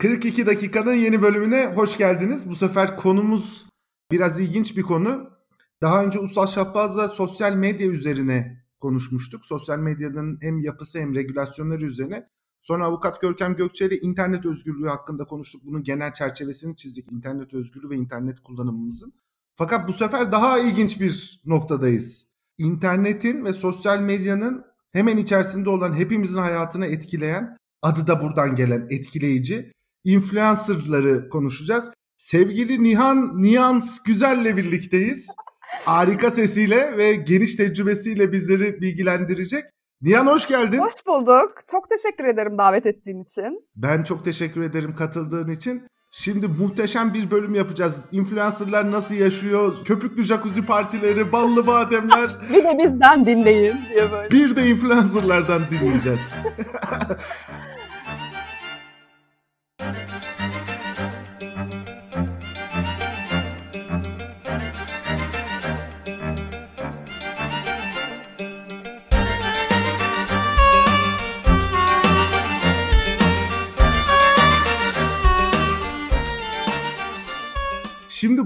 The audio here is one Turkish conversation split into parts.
42 dakikanın yeni bölümüne hoş geldiniz. Bu sefer konumuz biraz ilginç bir konu. Daha önce Usal Şahbaz'la sosyal medya üzerine konuşmuştuk. Sosyal medyanın hem yapısı hem regülasyonları üzerine. Sonra avukat Görkem Gökçe ile internet özgürlüğü hakkında konuştuk. Bunun genel çerçevesini çizdik. İnternet özgürlüğü ve internet kullanımımızın. Fakat bu sefer daha ilginç bir noktadayız. İnternetin ve sosyal medyanın hemen içerisinde olan hepimizin hayatını etkileyen, adı da buradan gelen etkileyici influencerları konuşacağız. Sevgili Nihan Niyans Güzel'le birlikteyiz. Harika sesiyle ve geniş tecrübesiyle bizleri bilgilendirecek. Nihan hoş geldin. Hoş bulduk. Çok teşekkür ederim davet ettiğin için. Ben çok teşekkür ederim katıldığın için. Şimdi muhteşem bir bölüm yapacağız. Influencerlar nasıl yaşıyor? Köpüklü jacuzzi partileri, ballı bademler. bir de bizden dinleyin diye böyle. Bir de influencerlardan dinleyeceğiz. Şimdi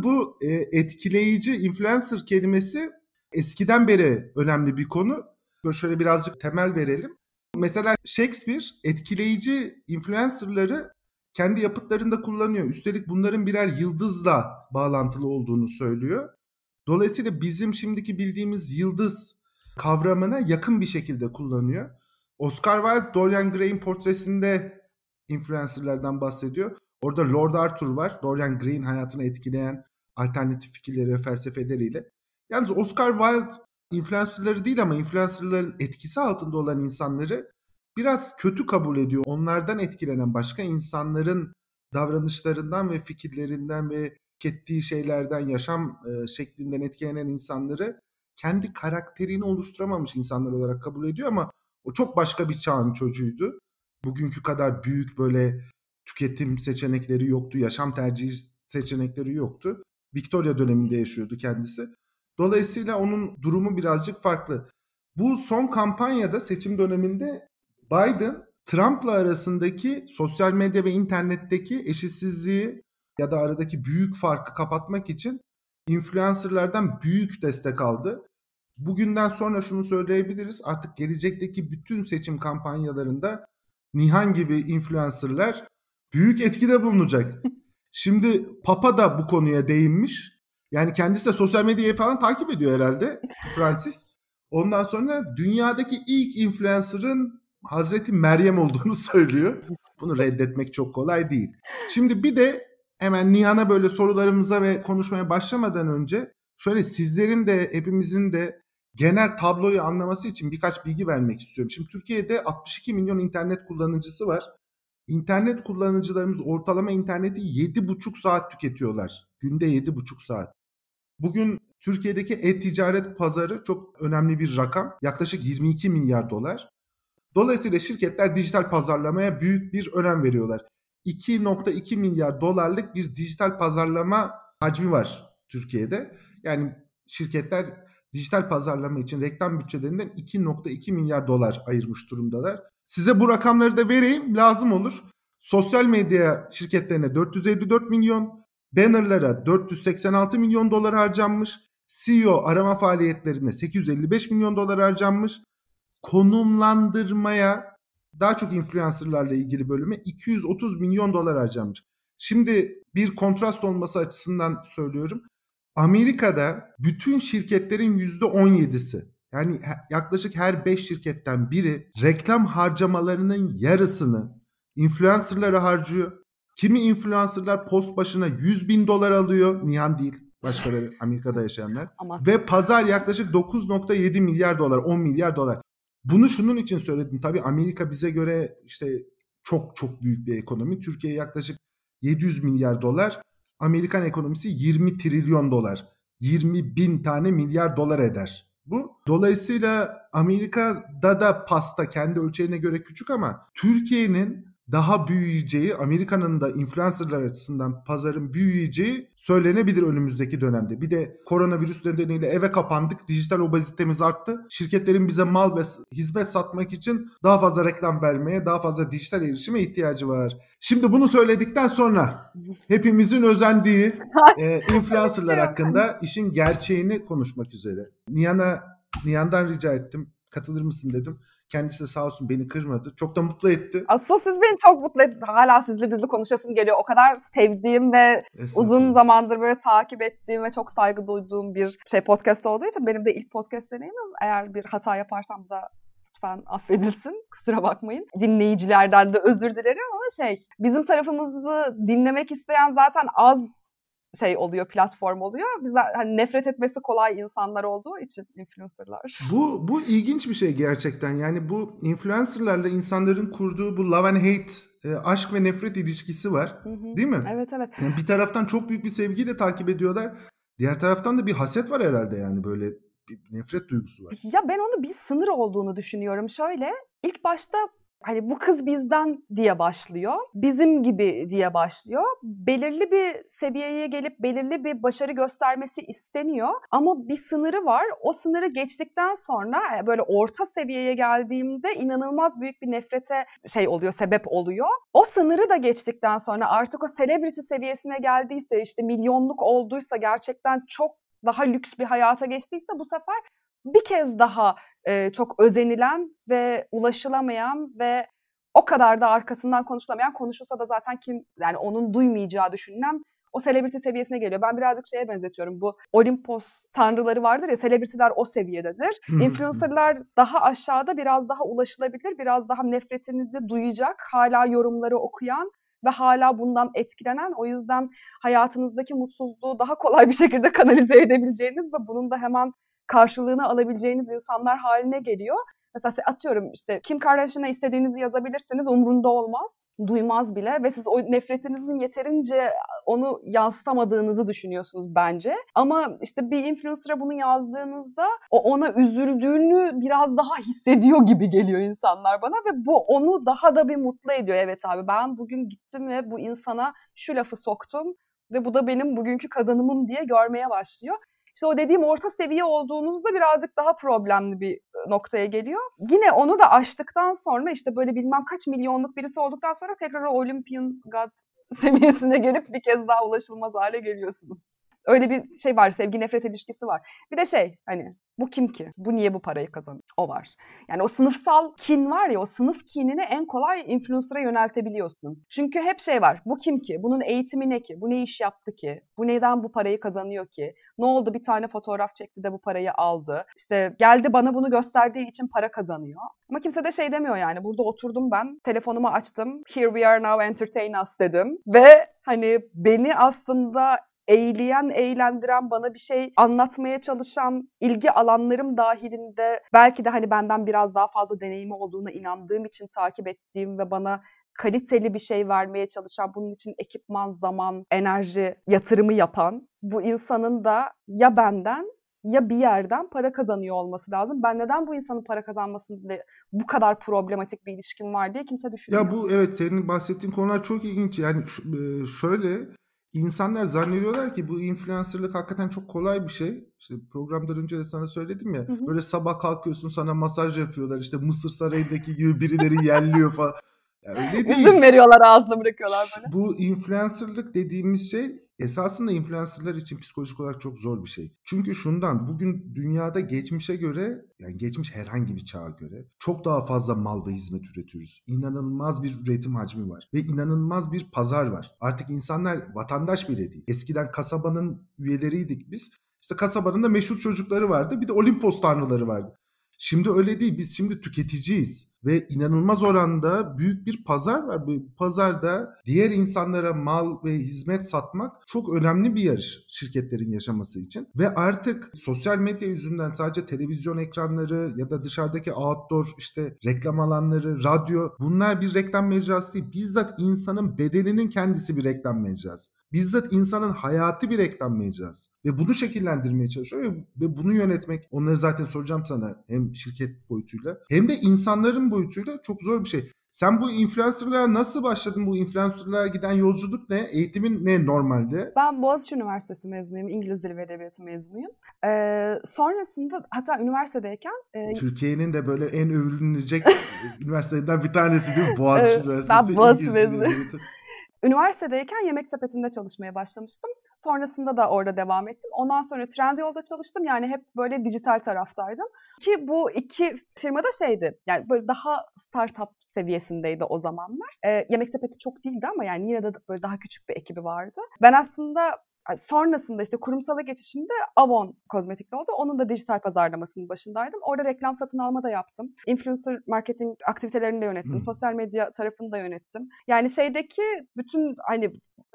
bu e, etkileyici influencer kelimesi eskiden beri önemli bir konu. Böyle şöyle birazcık temel verelim. Mesela Shakespeare etkileyici influencerları kendi yapıtlarında kullanıyor. Üstelik bunların birer yıldızla bağlantılı olduğunu söylüyor. Dolayısıyla bizim şimdiki bildiğimiz yıldız kavramına yakın bir şekilde kullanıyor. Oscar Wilde Dorian Gray'in portresinde influencerlardan bahsediyor. Orada Lord Arthur var. Dorian Gray'in hayatını etkileyen alternatif fikirleri ve felsefeleriyle. Yalnız Oscar Wilde influencerları değil ama influencerların etkisi altında olan insanları biraz kötü kabul ediyor. Onlardan etkilenen başka insanların davranışlarından ve fikirlerinden ve tükettiği şeylerden, yaşam e, şeklinden etkilenen insanları kendi karakterini oluşturamamış insanlar olarak kabul ediyor ama o çok başka bir çağın çocuğuydu. Bugünkü kadar büyük böyle tüketim seçenekleri yoktu, yaşam tercihi seçenekleri yoktu. Victoria döneminde yaşıyordu kendisi. Dolayısıyla onun durumu birazcık farklı. Bu son kampanyada seçim döneminde Biden Trump'la arasındaki sosyal medya ve internetteki eşitsizliği ya da aradaki büyük farkı kapatmak için influencerlardan büyük destek aldı. Bugünden sonra şunu söyleyebiliriz. Artık gelecekteki bütün seçim kampanyalarında Nihan gibi influencerlar büyük etkide bulunacak. Şimdi Papa da bu konuya değinmiş. Yani kendisi de sosyal medyayı falan takip ediyor herhalde Francis. Ondan sonra dünyadaki ilk influencer'ın Hazreti Meryem olduğunu söylüyor. Bunu reddetmek çok kolay değil. Şimdi bir de hemen Nihan'a böyle sorularımıza ve konuşmaya başlamadan önce şöyle sizlerin de hepimizin de genel tabloyu anlaması için birkaç bilgi vermek istiyorum. Şimdi Türkiye'de 62 milyon internet kullanıcısı var. İnternet kullanıcılarımız ortalama interneti 7,5 saat tüketiyorlar. Günde 7,5 saat. Bugün Türkiye'deki e-ticaret pazarı çok önemli bir rakam. Yaklaşık 22 milyar dolar. Dolayısıyla şirketler dijital pazarlamaya büyük bir önem veriyorlar. 2.2 milyar dolarlık bir dijital pazarlama hacmi var Türkiye'de. Yani şirketler dijital pazarlama için reklam bütçelerinden 2.2 milyar dolar ayırmış durumdalar. Size bu rakamları da vereyim lazım olur. Sosyal medya şirketlerine 454 milyon, bannerlara 486 milyon dolar harcanmış, CEO arama faaliyetlerine 855 milyon dolar harcanmış, konumlandırmaya daha çok influencerlarla ilgili bölüme 230 milyon dolar harcanmış. Şimdi bir kontrast olması açısından söylüyorum. Amerika'da bütün şirketlerin %17'si yani yaklaşık her 5 şirketten biri reklam harcamalarının yarısını influencerlara harcıyor. Kimi influencerlar post başına 100 bin dolar alıyor. Nihan değil. Başkaları Amerika'da yaşayanlar. Ama... Ve pazar yaklaşık 9.7 milyar dolar, 10 milyar dolar. Bunu şunun için söyledim. Tabii Amerika bize göre işte çok çok büyük bir ekonomi. Türkiye yaklaşık 700 milyar dolar. Amerikan ekonomisi 20 trilyon dolar. 20 bin tane milyar dolar eder bu. Dolayısıyla Amerika'da da pasta kendi ölçeğine göre küçük ama Türkiye'nin daha büyüyeceği, Amerika'nın da influencerlar açısından pazarın büyüyeceği söylenebilir önümüzdeki dönemde. Bir de koronavirüs nedeniyle eve kapandık, dijital obezitemiz arttı. Şirketlerin bize mal ve hizmet satmak için daha fazla reklam vermeye, daha fazla dijital erişime ihtiyacı var. Şimdi bunu söyledikten sonra hepimizin özendiği e, influencerlar hakkında işin gerçeğini konuşmak üzere. Nihan'a Nihan'dan rica ettim katılır mısın dedim. Kendisi de sağ olsun beni kırmadı. Çok da mutlu etti. Asıl siz beni çok mutlu ettiniz. Hala sizle bizle konuşasım geliyor. O kadar sevdiğim ve uzun zamandır böyle takip ettiğim ve çok saygı duyduğum bir şey podcast olduğu için benim de ilk podcast deneyimim. Eğer bir hata yaparsam da lütfen affedilsin. Kusura bakmayın. Dinleyicilerden de özür dilerim ama şey bizim tarafımızı dinlemek isteyen zaten az şey oluyor, platform oluyor. Bizler hani nefret etmesi kolay insanlar olduğu için influencerlar. Bu bu ilginç bir şey gerçekten. Yani bu influencerlarla insanların kurduğu bu love and hate e, aşk ve nefret ilişkisi var. Hı hı. Değil mi? Evet evet. Yani bir taraftan çok büyük bir sevgiyle takip ediyorlar. Diğer taraftan da bir haset var herhalde yani böyle bir nefret duygusu var. Ya ben onu bir sınır olduğunu düşünüyorum. Şöyle ilk başta hani bu kız bizden diye başlıyor. Bizim gibi diye başlıyor. Belirli bir seviyeye gelip belirli bir başarı göstermesi isteniyor. Ama bir sınırı var. O sınırı geçtikten sonra e, böyle orta seviyeye geldiğimde inanılmaz büyük bir nefrete şey oluyor, sebep oluyor. O sınırı da geçtikten sonra artık o celebrity seviyesine geldiyse işte milyonluk olduysa gerçekten çok daha lüks bir hayata geçtiyse bu sefer bir kez daha e, çok özenilen ve ulaşılamayan ve o kadar da arkasından konuşulamayan konuşulsa da zaten kim yani onun duymayacağı düşünülen o selebriti seviyesine geliyor. Ben birazcık şeye benzetiyorum. Bu Olimpos tanrıları vardır ya selebritiler o seviyededir. Influencerlar daha aşağıda biraz daha ulaşılabilir, biraz daha nefretinizi duyacak, hala yorumları okuyan ve hala bundan etkilenen o yüzden hayatınızdaki mutsuzluğu daha kolay bir şekilde kanalize edebileceğiniz ve bunun da hemen karşılığını alabileceğiniz insanlar haline geliyor. Mesela atıyorum işte Kim Kardashian'a istediğinizi yazabilirsiniz umrunda olmaz. Duymaz bile ve siz o nefretinizin yeterince onu yansıtamadığınızı düşünüyorsunuz bence. Ama işte bir influencer'a bunu yazdığınızda o ona üzüldüğünü biraz daha hissediyor gibi geliyor insanlar bana ve bu onu daha da bir mutlu ediyor. Evet abi ben bugün gittim ve bu insana şu lafı soktum ve bu da benim bugünkü kazanımım diye görmeye başlıyor. İşte o dediğim orta seviye olduğunuzda birazcık daha problemli bir e, noktaya geliyor. Yine onu da aştıktan sonra işte böyle bilmem kaç milyonluk birisi olduktan sonra tekrar o Olympian God seviyesine gelip bir kez daha ulaşılmaz hale geliyorsunuz. Öyle bir şey var, sevgi nefret ilişkisi var. Bir de şey hani bu kim ki? Bu niye bu parayı kazanıyor? O var. Yani o sınıfsal kin var ya o sınıf kinini en kolay influencer'a yöneltebiliyorsun. Çünkü hep şey var. Bu kim ki? Bunun eğitimi ne ki? Bu ne iş yaptı ki? Bu neden bu parayı kazanıyor ki? Ne oldu bir tane fotoğraf çekti de bu parayı aldı? İşte geldi bana bunu gösterdiği için para kazanıyor. Ama kimse de şey demiyor yani. Burada oturdum ben, telefonumu açtım. Here we are now entertain us dedim. Ve hani beni aslında eğleyen, eğlendiren, bana bir şey anlatmaya çalışan ilgi alanlarım dahilinde belki de hani benden biraz daha fazla deneyimi olduğuna inandığım için takip ettiğim ve bana kaliteli bir şey vermeye çalışan, bunun için ekipman, zaman, enerji yatırımı yapan bu insanın da ya benden ya bir yerden para kazanıyor olması lazım. Ben neden bu insanın para kazanmasında bu kadar problematik bir ilişkim var diye kimse düşünmüyor. Ya bu evet senin bahsettiğin konular çok ilginç. Yani e, şöyle insanlar zannediyorlar ki bu influencerlık hakikaten çok kolay bir şey. İşte programdan önce de sana söyledim ya. Hı hı. Böyle sabah kalkıyorsun sana masaj yapıyorlar. İşte Mısır Sarayı'ndaki gibi birileri yerliyor falan. Yani öyle değil. Üzüm veriyorlar ağzına bırakıyorlar böyle. Bu influencerlık dediğimiz şey esasında influencerlar için psikolojik olarak çok zor bir şey. Çünkü şundan bugün dünyada geçmişe göre yani geçmiş herhangi bir çağa göre çok daha fazla mal ve hizmet üretiyoruz. İnanılmaz bir üretim hacmi var ve inanılmaz bir pazar var. Artık insanlar vatandaş bile değil. Eskiden kasabanın üyeleriydik biz. İşte kasabanın da meşhur çocukları vardı. Bir de Olimpos tanrıları vardı. Şimdi öyle değil. Biz şimdi tüketiciyiz ve inanılmaz oranda büyük bir pazar var. Bu pazarda diğer insanlara mal ve hizmet satmak çok önemli bir yarış şirketlerin yaşaması için. Ve artık sosyal medya yüzünden sadece televizyon ekranları ya da dışarıdaki outdoor işte reklam alanları, radyo bunlar bir reklam mecrası değil. Bizzat insanın bedeninin kendisi bir reklam mecrası. Bizzat insanın hayatı bir reklam mecrası. Ve bunu şekillendirmeye çalışıyor ve bunu yönetmek onları zaten soracağım sana hem şirket boyutuyla hem de insanların boyutuyla çok zor bir şey. Sen bu influencerlığa nasıl başladın? Bu influencerlığa giden yolculuk ne? Eğitimin ne normalde? Ben Boğaziçi Üniversitesi mezunuyum. İngiliz Dili ve Edebiyatı mezunuyum. Ee, sonrasında hatta üniversitedeyken... E, Türkiye'nin de böyle en övülünecek üniversitelerinden bir tanesi değil mi? Boğaziçi Üniversitesi. Ben Boğaziçi mezunuyum. Üniversitedeyken yemek sepetinde çalışmaya başlamıştım. Sonrasında da orada devam ettim. Ondan sonra Trendyol'da çalıştım. Yani hep böyle dijital taraftaydım. Ki bu iki firmada şeydi. Yani böyle daha startup seviyesindeydi o zamanlar. Ee, yemek sepeti çok değildi ama yani yine de böyle daha küçük bir ekibi vardı. Ben aslında sonrasında işte kurumsala geçişimde Avon kozmetikli oldu. Onun da dijital pazarlamasının başındaydım. Orada reklam satın alma da yaptım. Influencer marketing aktivitelerini de yönettim. Hmm. Sosyal medya tarafını da yönettim. Yani şeydeki bütün hani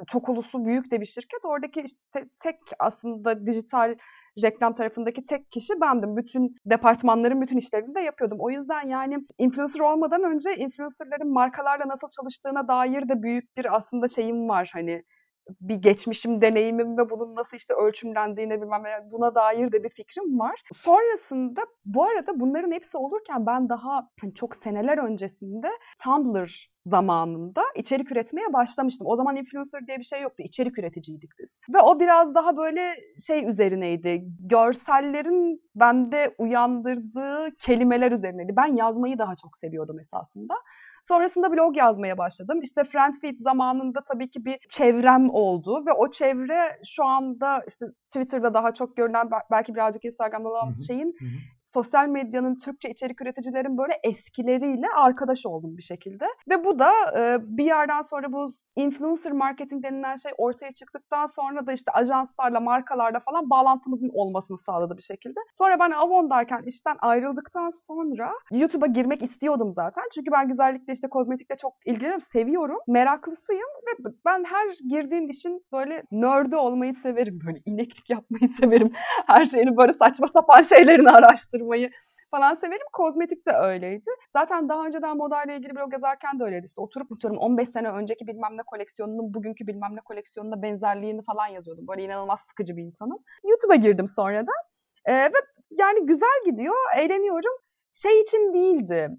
çok uluslu büyük de bir şirket. Oradaki işte tek aslında dijital reklam tarafındaki tek kişi bendim. Bütün departmanların bütün işlerini de yapıyordum. O yüzden yani influencer olmadan önce influencerların markalarla nasıl çalıştığına dair de büyük bir aslında şeyim var. Hani bir geçmişim, deneyimim ve bunun nasıl işte ölçümlendiğine bilmem ne buna dair de bir fikrim var. Sonrasında bu arada bunların hepsi olurken ben daha hani çok seneler öncesinde Tumblr zamanında içerik üretmeye başlamıştım. O zaman influencer diye bir şey yoktu. İçerik üreticiydik biz. Ve o biraz daha böyle şey üzerineydi. Görsellerin bende uyandırdığı kelimeler üzerineydi. Ben yazmayı daha çok seviyordum esasında. Sonrasında blog yazmaya başladım. İşte Friendfeed zamanında tabii ki bir çevrem oldu ve o çevre şu anda işte Twitter'da daha çok görülen belki birazcık Instagram'da olan şeyin hı hı sosyal medyanın Türkçe içerik üreticilerin böyle eskileriyle arkadaş oldum bir şekilde. Ve bu da e, bir yerden sonra bu influencer marketing denilen şey ortaya çıktıktan sonra da işte ajanslarla, markalarla falan bağlantımızın olmasını sağladı bir şekilde. Sonra ben Avon'dayken işten ayrıldıktan sonra YouTube'a girmek istiyordum zaten. Çünkü ben güzellikle işte kozmetikle çok ilgileniyorum, seviyorum, meraklısıyım ve ben her girdiğim işin böyle nördü olmayı severim. Böyle ineklik yapmayı severim. Her şeyini böyle saçma sapan şeylerini araştırıyorum araştırmayı falan severim. Kozmetik de öyleydi. Zaten daha önceden modayla ilgili blog yazarken de öyleydi. İşte oturup oturup 15 sene önceki bilmem ne koleksiyonunun bugünkü bilmem ne koleksiyonuna benzerliğini falan yazıyordum. Böyle inanılmaz sıkıcı bir insanım. YouTube'a girdim sonra da. Ee, ve yani güzel gidiyor, eğleniyorum. Şey için değildi.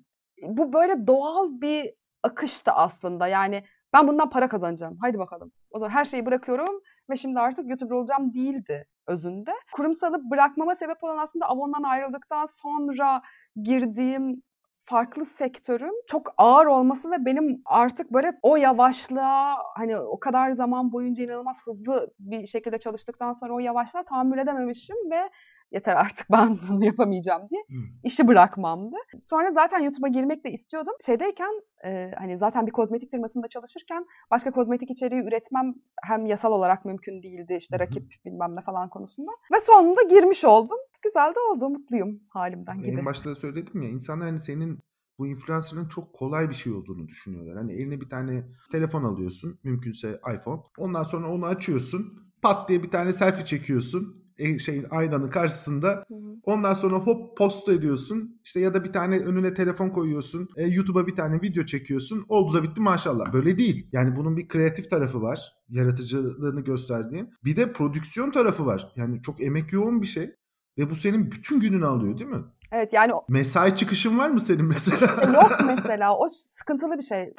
Bu böyle doğal bir akıştı aslında. Yani ben bundan para kazanacağım. Haydi bakalım. O zaman her şeyi bırakıyorum ve şimdi artık YouTuber olacağım değildi özünde. Kurumsalı bırakmama sebep olan aslında Avon'dan ayrıldıktan sonra girdiğim farklı sektörün çok ağır olması ve benim artık böyle o yavaşlığa hani o kadar zaman boyunca inanılmaz hızlı bir şekilde çalıştıktan sonra o yavaşlığa tahammül edememişim ve yeter artık ben bunu yapamayacağım diye işi bırakmamdı. Sonra zaten YouTube'a girmek de istiyordum. Şeydeyken e, hani zaten bir kozmetik firmasında çalışırken başka kozmetik içeriği üretmem hem yasal olarak mümkün değildi işte rakip bilmem ne falan konusunda. Ve sonunda girmiş oldum. Güzel de oldu, mutluyum halimden gibi. En başta da söyledim ya insanlar hani senin bu influencer'ın çok kolay bir şey olduğunu düşünüyorlar. Hani eline bir tane telefon alıyorsun, mümkünse iPhone. Ondan sonra onu açıyorsun, pat diye bir tane selfie çekiyorsun şeyin aynanın karşısında. Ondan sonra hop post ediyorsun. İşte ya da bir tane önüne telefon koyuyorsun. E, YouTube'a bir tane video çekiyorsun. Oldu da bitti maşallah. Böyle değil. Yani bunun bir kreatif tarafı var. Yaratıcılığını gösterdiğin. Bir de prodüksiyon tarafı var. Yani çok emek yoğun bir şey. Ve bu senin bütün gününü alıyor değil mi? Evet yani... Mesai çıkışın var mı senin mesela? Yok mesela. O sıkıntılı bir şey.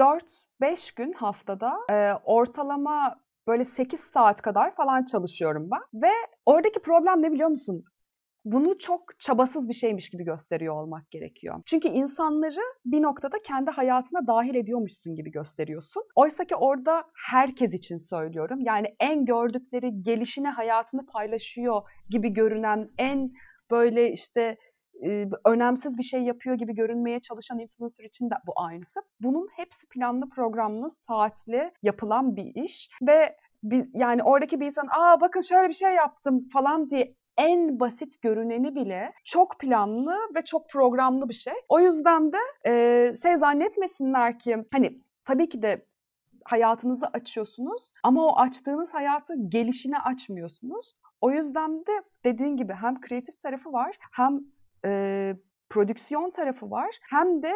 4-5 gün haftada e, ortalama böyle 8 saat kadar falan çalışıyorum ben. Ve oradaki problem ne biliyor musun? Bunu çok çabasız bir şeymiş gibi gösteriyor olmak gerekiyor. Çünkü insanları bir noktada kendi hayatına dahil ediyormuşsun gibi gösteriyorsun. Oysa ki orada herkes için söylüyorum. Yani en gördükleri gelişine hayatını paylaşıyor gibi görünen en böyle işte önemsiz bir şey yapıyor gibi görünmeye çalışan influencer için de bu aynısı. Bunun hepsi planlı, programlı, saatli yapılan bir iş ve bir, yani oradaki bir insan aa bakın şöyle bir şey yaptım falan diye en basit görüneni bile çok planlı ve çok programlı bir şey. O yüzden de e, şey zannetmesinler ki hani tabii ki de hayatınızı açıyorsunuz ama o açtığınız hayatı gelişine açmıyorsunuz. O yüzden de dediğin gibi hem kreatif tarafı var hem e, prodüksiyon tarafı var hem de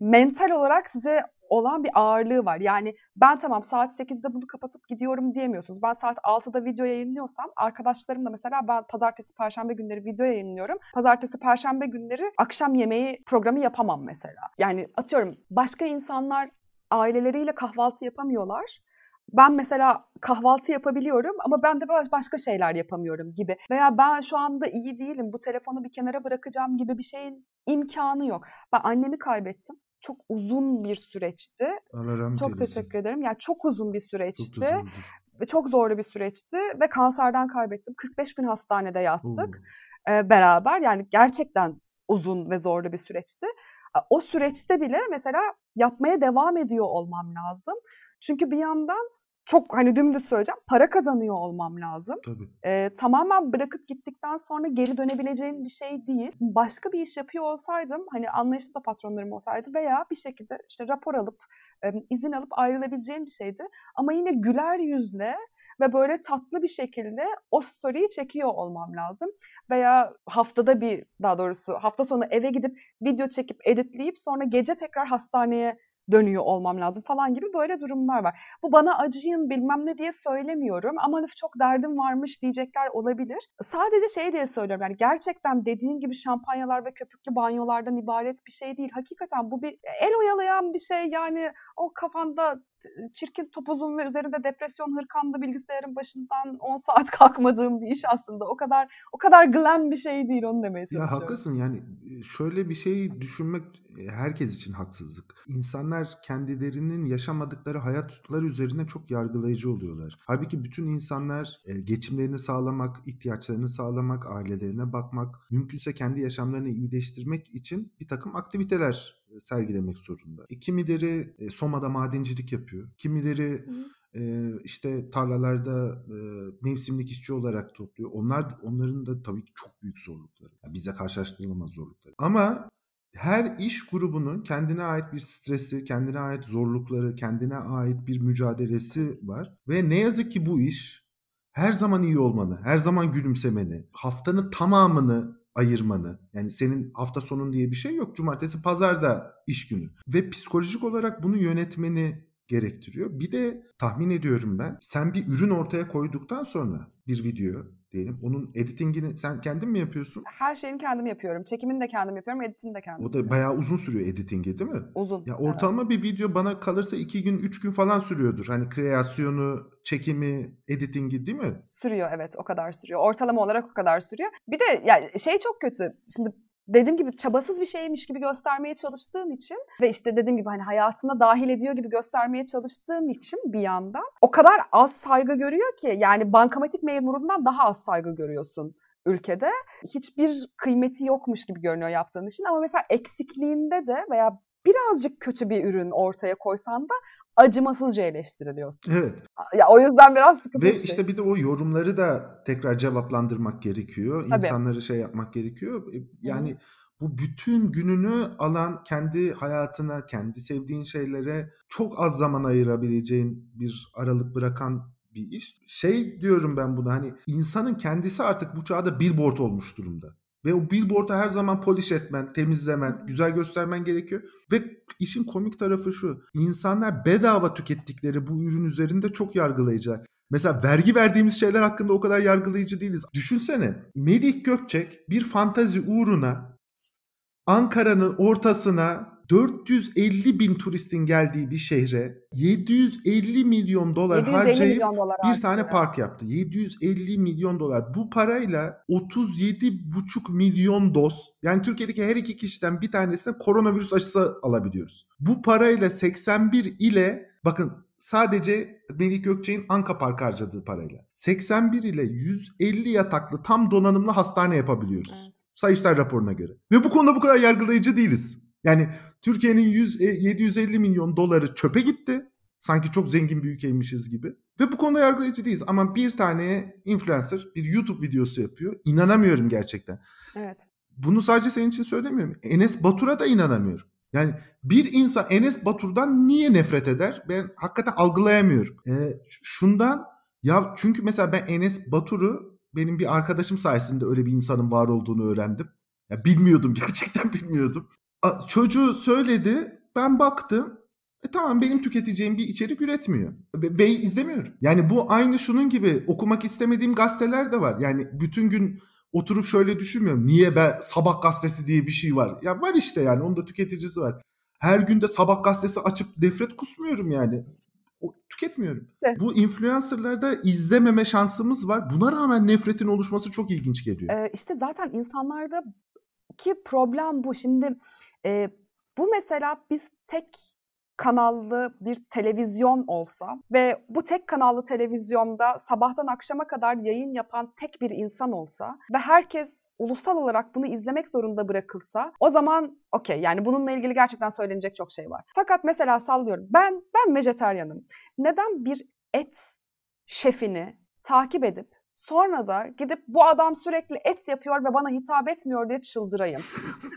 mental olarak size olan bir ağırlığı var. Yani ben tamam saat 8'de bunu kapatıp gidiyorum diyemiyorsunuz. Ben saat 6'da video yayınlıyorsam arkadaşlarımla mesela ben pazartesi, perşembe günleri video yayınlıyorum. Pazartesi, perşembe günleri akşam yemeği programı yapamam mesela. Yani atıyorum başka insanlar aileleriyle kahvaltı yapamıyorlar ben mesela kahvaltı yapabiliyorum ama ben de başka şeyler yapamıyorum gibi. Veya ben şu anda iyi değilim bu telefonu bir kenara bırakacağım gibi bir şeyin imkanı yok. Ben annemi kaybettim. Çok uzun bir süreçti. Rahmet Çok eylesin. teşekkür ederim. Yani çok uzun bir süreçti. Çok ve çok zorlu bir süreçti ve kanserden kaybettim. 45 gün hastanede yattık e, beraber. Yani gerçekten uzun ve zorlu bir süreçti. O süreçte bile mesela yapmaya devam ediyor olmam lazım. Çünkü bir yandan çok hani dümdüz söyleyeceğim para kazanıyor olmam lazım. Tabii. Ee, tamamen bırakıp gittikten sonra geri dönebileceğin bir şey değil. Başka bir iş yapıyor olsaydım hani anlayışlı da patronlarım olsaydı veya bir şekilde işte rapor alıp izin alıp ayrılabileceğim bir şeydi. Ama yine güler yüzle ve böyle tatlı bir şekilde o story'i çekiyor olmam lazım. Veya haftada bir daha doğrusu hafta sonu eve gidip video çekip editleyip sonra gece tekrar hastaneye dönüyor olmam lazım falan gibi böyle durumlar var. Bu bana acıyın bilmem ne diye söylemiyorum ama çok derdim varmış diyecekler olabilir. Sadece şey diye söylüyorum yani gerçekten dediğin gibi şampanyalar ve köpüklü banyolardan ibaret bir şey değil. Hakikaten bu bir el oyalayan bir şey yani o kafanda çirkin topuzum ve üzerinde depresyon hırkanlı bilgisayarın başından 10 saat kalkmadığım bir iş aslında. O kadar o kadar glam bir şey değil onu demeye çalışıyorum. Ya haklısın yani şöyle bir şey düşünmek herkes için haksızlık. İnsanlar kendilerinin yaşamadıkları hayatları üzerine çok yargılayıcı oluyorlar. Halbuki bütün insanlar geçimlerini sağlamak, ihtiyaçlarını sağlamak, ailelerine bakmak, mümkünse kendi yaşamlarını iyileştirmek için bir takım aktiviteler sergilemek zorunda. E, kimileri e, Soma'da madencilik yapıyor. Kimileri e, işte tarlalarda e, mevsimlik işçi olarak topluyor. Onlar onların da tabii çok büyük zorlukları. Yani bize karşılaştırılamaz zorlukları. Ama her iş grubunun kendine ait bir stresi, kendine ait zorlukları, kendine ait bir mücadelesi var. Ve ne yazık ki bu iş her zaman iyi olmanı, her zaman gülümsemeni, haftanın tamamını ayırmanı. Yani senin hafta sonun diye bir şey yok. Cumartesi, pazar da iş günü. Ve psikolojik olarak bunu yönetmeni gerektiriyor. Bir de tahmin ediyorum ben sen bir ürün ortaya koyduktan sonra bir video diyelim. Onun editingini sen kendin mi yapıyorsun? Her şeyini kendim yapıyorum. Çekimini de kendim yapıyorum, editini de kendim O da bayağı uzun sürüyor editingi değil mi? Uzun. Ya ortalama evet. bir video bana kalırsa iki gün, üç gün falan sürüyordur. Hani kreasyonu, çekimi, editingi değil mi? Sürüyor evet o kadar sürüyor. Ortalama olarak o kadar sürüyor. Bir de yani şey çok kötü. Şimdi dediğim gibi çabasız bir şeymiş gibi göstermeye çalıştığın için ve işte dediğim gibi hani hayatına dahil ediyor gibi göstermeye çalıştığın için bir yandan o kadar az saygı görüyor ki yani bankamatik memurundan daha az saygı görüyorsun ülkede. Hiçbir kıymeti yokmuş gibi görünüyor yaptığın için ama mesela eksikliğinde de veya birazcık kötü bir ürün ortaya koysan da acımasızca eleştiriliyorsun. Evet. Ya o yüzden biraz sıkıntı. Ve bir şey. işte bir de o yorumları da tekrar cevaplandırmak gerekiyor. Tabii. İnsanları şey yapmak gerekiyor. E, yani Hı. bu bütün gününü alan kendi hayatına, kendi sevdiğin şeylere çok az zaman ayırabileceğin bir aralık bırakan bir iş. Şey diyorum ben buna hani insanın kendisi artık bu çağda billboard olmuş durumda. Ve o billboard'u her zaman polish etmen, temizlemen, güzel göstermen gerekiyor. Ve işin komik tarafı şu. İnsanlar bedava tükettikleri bu ürün üzerinde çok yargılayıcı. Mesela vergi verdiğimiz şeyler hakkında o kadar yargılayıcı değiliz. Düşünsene Melih Gökçek bir fantazi uğruna Ankara'nın ortasına 450 bin turistin geldiği bir şehre 750 milyon dolar 750 harcayıp milyon dolar bir tane park yaptı. 750 milyon dolar. Bu parayla 37,5 milyon doz yani Türkiye'deki her iki kişiden bir tanesine koronavirüs aşısı alabiliyoruz. Bu parayla 81 ile bakın sadece Melih Gökçek'in Anka Park harcadığı parayla 81 ile 150 yataklı tam donanımlı hastane yapabiliyoruz. Evet. Sayıştay raporuna göre. Ve bu konuda bu kadar yargılayıcı değiliz. Yani Türkiye'nin 100, 750 e, milyon doları çöpe gitti. Sanki çok zengin bir ülkeymişiz gibi. Ve bu konuda yargılayıcı değiliz. Ama bir tane influencer bir YouTube videosu yapıyor. İnanamıyorum gerçekten. Evet. Bunu sadece senin için söylemiyorum. Enes Batur'a da inanamıyorum. Yani bir insan Enes Batur'dan niye nefret eder? Ben hakikaten algılayamıyorum. Ee, şundan ya çünkü mesela ben Enes Batur'u benim bir arkadaşım sayesinde öyle bir insanın var olduğunu öğrendim. Ya bilmiyordum gerçekten bilmiyordum çocuğu söyledi. Ben baktım. E tamam benim tüketeceğim bir içerik üretmiyor. Ve, ve izlemiyorum. Yani bu aynı şunun gibi okumak istemediğim gazeteler de var. Yani bütün gün oturup şöyle düşünmüyorum. Niye ben sabah gazetesi diye bir şey var. Ya var işte yani onun da tüketicisi var. Her günde sabah gazetesi açıp nefret kusmuyorum yani. O, tüketmiyorum. Evet. Bu influencerlarda izlememe şansımız var. Buna rağmen nefretin oluşması çok ilginç geliyor. Ee, işte zaten insanlarda ki problem bu. Şimdi e, bu mesela biz tek kanallı bir televizyon olsa ve bu tek kanallı televizyonda sabahtan akşama kadar yayın yapan tek bir insan olsa ve herkes ulusal olarak bunu izlemek zorunda bırakılsa o zaman okey yani bununla ilgili gerçekten söylenecek çok şey var. Fakat mesela sallıyorum ben ben vejeteryanım. Neden bir et şefini takip edip Sonra da gidip bu adam sürekli et yapıyor ve bana hitap etmiyor diye çıldırayım.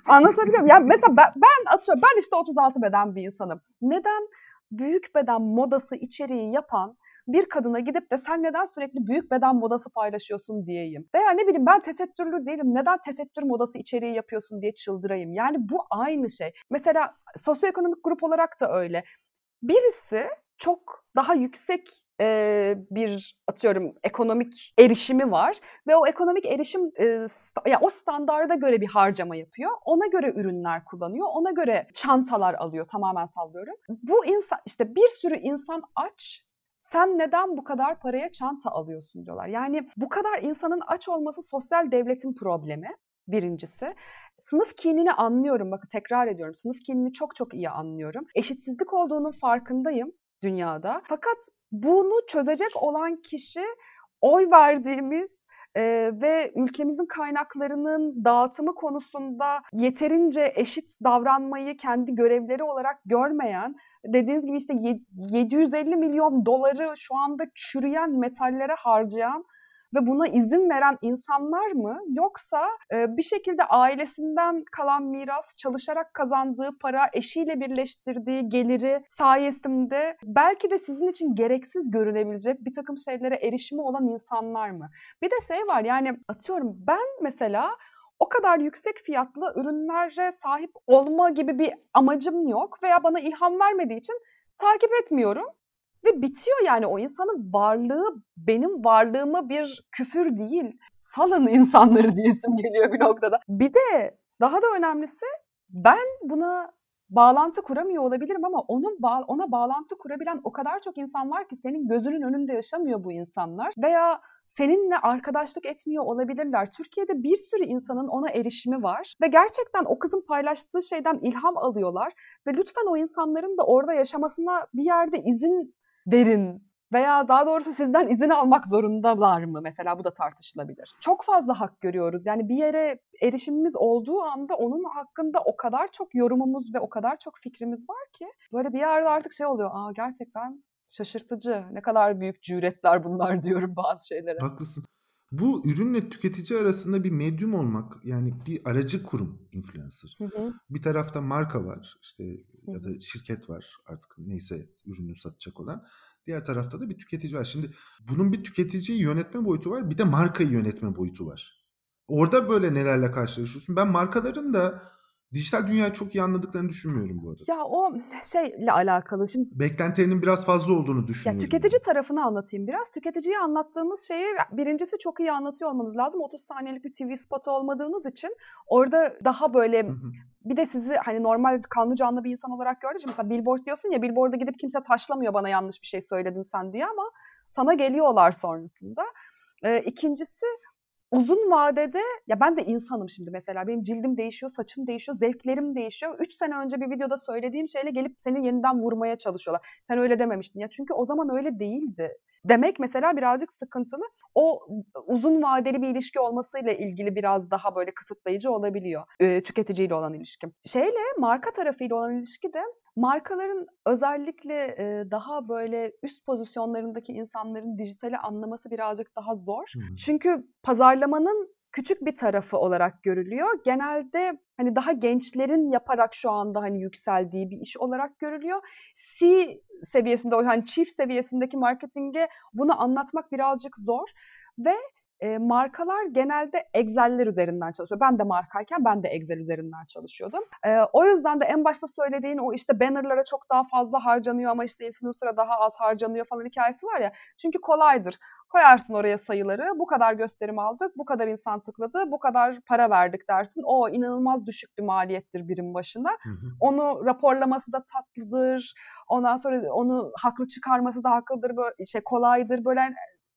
Anlatabiliyor muyum? Yani mesela ben, ben atıyorum ben işte 36 beden bir insanım. Neden büyük beden modası içeriği yapan bir kadına gidip de sen neden sürekli büyük beden modası paylaşıyorsun diyeyim. Veya ne bileyim ben tesettürlü değilim neden tesettür modası içeriği yapıyorsun diye çıldırayım. Yani bu aynı şey. Mesela sosyoekonomik grup olarak da öyle. Birisi çok daha yüksek e, bir atıyorum ekonomik erişimi var ve o ekonomik erişim e, sta, ya o standarda göre bir harcama yapıyor. Ona göre ürünler kullanıyor. Ona göre çantalar alıyor. Tamamen sallıyorum. Bu insan işte bir sürü insan aç sen neden bu kadar paraya çanta alıyorsun diyorlar. Yani bu kadar insanın aç olması sosyal devletin problemi birincisi. Sınıf kinini anlıyorum. Bakın tekrar ediyorum. Sınıf kinini çok çok iyi anlıyorum. Eşitsizlik olduğunun farkındayım dünyada. Fakat bunu çözecek olan kişi oy verdiğimiz e, ve ülkemizin kaynaklarının dağıtımı konusunda yeterince eşit davranmayı kendi görevleri olarak görmeyen, dediğiniz gibi işte 750 milyon doları şu anda çürüyen metallere harcayan ve buna izin veren insanlar mı yoksa e, bir şekilde ailesinden kalan miras, çalışarak kazandığı para, eşiyle birleştirdiği geliri sayesinde belki de sizin için gereksiz görünebilecek bir takım şeylere erişimi olan insanlar mı? Bir de şey var yani atıyorum ben mesela o kadar yüksek fiyatlı ürünlere sahip olma gibi bir amacım yok veya bana ilham vermediği için takip etmiyorum. Ve bitiyor yani o insanın varlığı benim varlığıma bir küfür değil. Salın insanları diyesim geliyor bir noktada. Bir de daha da önemlisi ben buna bağlantı kuramıyor olabilirim ama onun ba- ona bağlantı kurabilen o kadar çok insan var ki senin gözünün önünde yaşamıyor bu insanlar veya seninle arkadaşlık etmiyor olabilirler. Türkiye'de bir sürü insanın ona erişimi var ve gerçekten o kızın paylaştığı şeyden ilham alıyorlar ve lütfen o insanların da orada yaşamasına bir yerde izin verin veya daha doğrusu sizden izin almak zorundalar mı mesela bu da tartışılabilir. Çok fazla hak görüyoruz. Yani bir yere erişimimiz olduğu anda onun hakkında o kadar çok yorumumuz ve o kadar çok fikrimiz var ki böyle bir yerde artık şey oluyor. Aa gerçekten şaşırtıcı. Ne kadar büyük cüretler bunlar diyorum bazı şeylere. Haklısın. Bu ürünle tüketici arasında bir medyum olmak yani bir aracı kurum influencer. Hı hı. Bir tarafta marka var işte ya da şirket var artık neyse ürünü satacak olan. Diğer tarafta da bir tüketici var. Şimdi bunun bir tüketiciyi yönetme boyutu var bir de markayı yönetme boyutu var. Orada böyle nelerle karşılaşıyorsun? Ben markaların da dijital dünyayı çok iyi anladıklarını düşünmüyorum bu arada. Ya o şeyle alakalı. Şimdi beklentilerinin biraz fazla olduğunu düşünüyorum. Ya tüketici tarafını anlatayım biraz. Tüketiciyi anlattığınız şeyi birincisi çok iyi anlatıyor olmanız lazım. 30 saniyelik bir TV spotu olmadığınız için orada daha böyle bir de sizi hani normal kanlı canlı bir insan olarak gördüğü mesela billboard diyorsun ya billboard'a gidip kimse taşlamıyor bana yanlış bir şey söyledin sen diye ama sana geliyorlar sonrasında. Ee, ikincisi uzun vadede ya ben de insanım şimdi mesela benim cildim değişiyor, saçım değişiyor, zevklerim değişiyor. Üç sene önce bir videoda söylediğim şeyle gelip seni yeniden vurmaya çalışıyorlar. Sen öyle dememiştin ya çünkü o zaman öyle değildi. Demek mesela birazcık sıkıntılı. O uzun vadeli bir ilişki olmasıyla ilgili biraz daha böyle kısıtlayıcı olabiliyor. E, tüketiciyle olan ilişki. Şeyle marka tarafıyla olan ilişki de markaların özellikle daha böyle üst pozisyonlarındaki insanların dijitali anlaması birazcık daha zor. Hı. Çünkü pazarlamanın küçük bir tarafı olarak görülüyor. Genelde hani daha gençlerin yaparak şu anda hani yükseldiği bir iş olarak görülüyor. C seviyesinde o hani chief seviyesindeki marketinge bunu anlatmak birazcık zor ve e, markalar genelde Excel'ler üzerinden çalışıyor. Ben de markayken ben de Excel üzerinden çalışıyordum. E, o yüzden de en başta söylediğin o işte bannerlara çok daha fazla harcanıyor ama işte influencer'a daha az harcanıyor falan hikayesi var ya. Çünkü kolaydır. Koyarsın oraya sayıları. Bu kadar gösterim aldık, bu kadar insan tıkladı, bu kadar para verdik dersin. O inanılmaz düşük bir maliyettir birim başına. Hı hı. Onu raporlaması da tatlıdır. Ondan sonra onu haklı çıkarması da haklıdır. Böyle şey kolaydır. Böyle